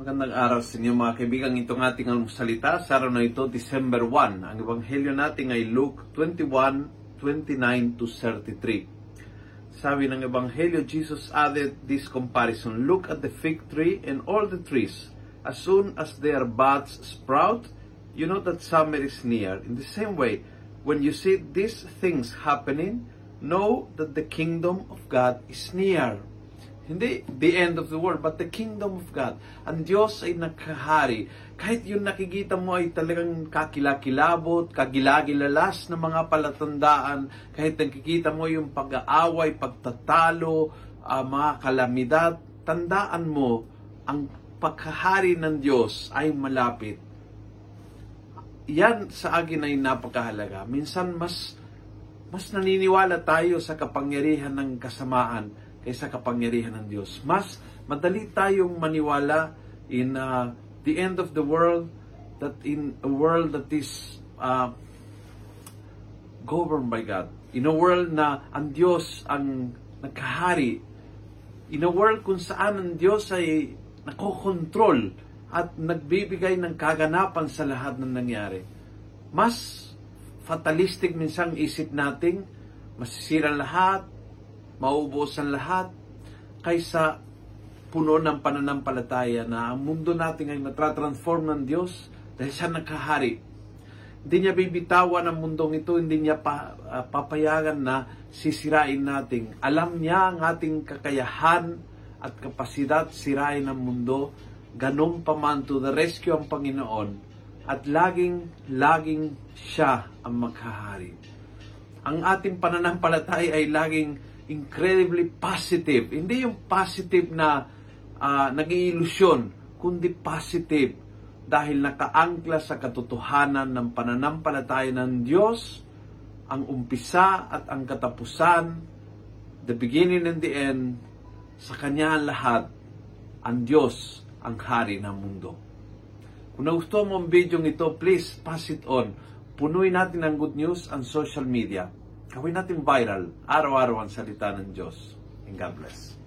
Magandang araw sa inyo mga kaibigan. Itong ating almusalita sa araw na ito, December 1. Ang ebanghelyo natin ay Luke 21, 29 to 33. Sabi ng ebanghelyo, Jesus added this comparison. Look at the fig tree and all the trees. As soon as their buds sprout, you know that summer is near. In the same way, when you see these things happening, know that the kingdom of God is near. Hindi the end of the world, but the kingdom of God. Ang Diyos ay nakahari. Kahit yung nakikita mo ay talagang kakilakilabot, kagilagilalas na mga palatandaan, kahit nakikita mo yung pag-aaway, pagtatalo, uh, mga kalamidad, tandaan mo, ang pagkahari ng Diyos ay malapit. Yan sa akin ay napakahalaga. Minsan mas mas naniniwala tayo sa kapangyarihan ng kasamaan kaysa kapangyarihan ng Diyos. Mas madali tayong maniwala in uh, the end of the world that in a world that is uh, governed by God. In a world na ang Diyos ang nagkahari. In a world kung saan ang Diyos ay nakokontrol at nagbibigay ng kaganapan sa lahat ng nangyari. Mas fatalistic minsan isip nating masisira lahat, maubos ang lahat kaysa puno ng pananampalataya na ang mundo natin ay matratransform ng Diyos dahil siya nakahari. Hindi niya bibitawan ang mundong ito, hindi niya pa, uh, papayagan na sisirain natin. Alam niya ang ating kakayahan at kapasidad sirain ang mundo. Ganun pa man to the rescue ang Panginoon at laging, laging siya ang maghahari. Ang ating pananampalataya ay laging incredibly positive. Hindi yung positive na uh, nag-iilusyon, kundi positive dahil nakaangkla sa katotohanan ng pananampalataya ng Diyos, ang umpisa at ang katapusan, the beginning and the end, sa Kanya ang lahat, ang Diyos ang hari ng mundo. Kung nagustuhan mo ang video ito, please pass it on. Punuin natin ang good news ang social media Gawin natin viral, araw-araw ang salita ng Diyos. And God bless.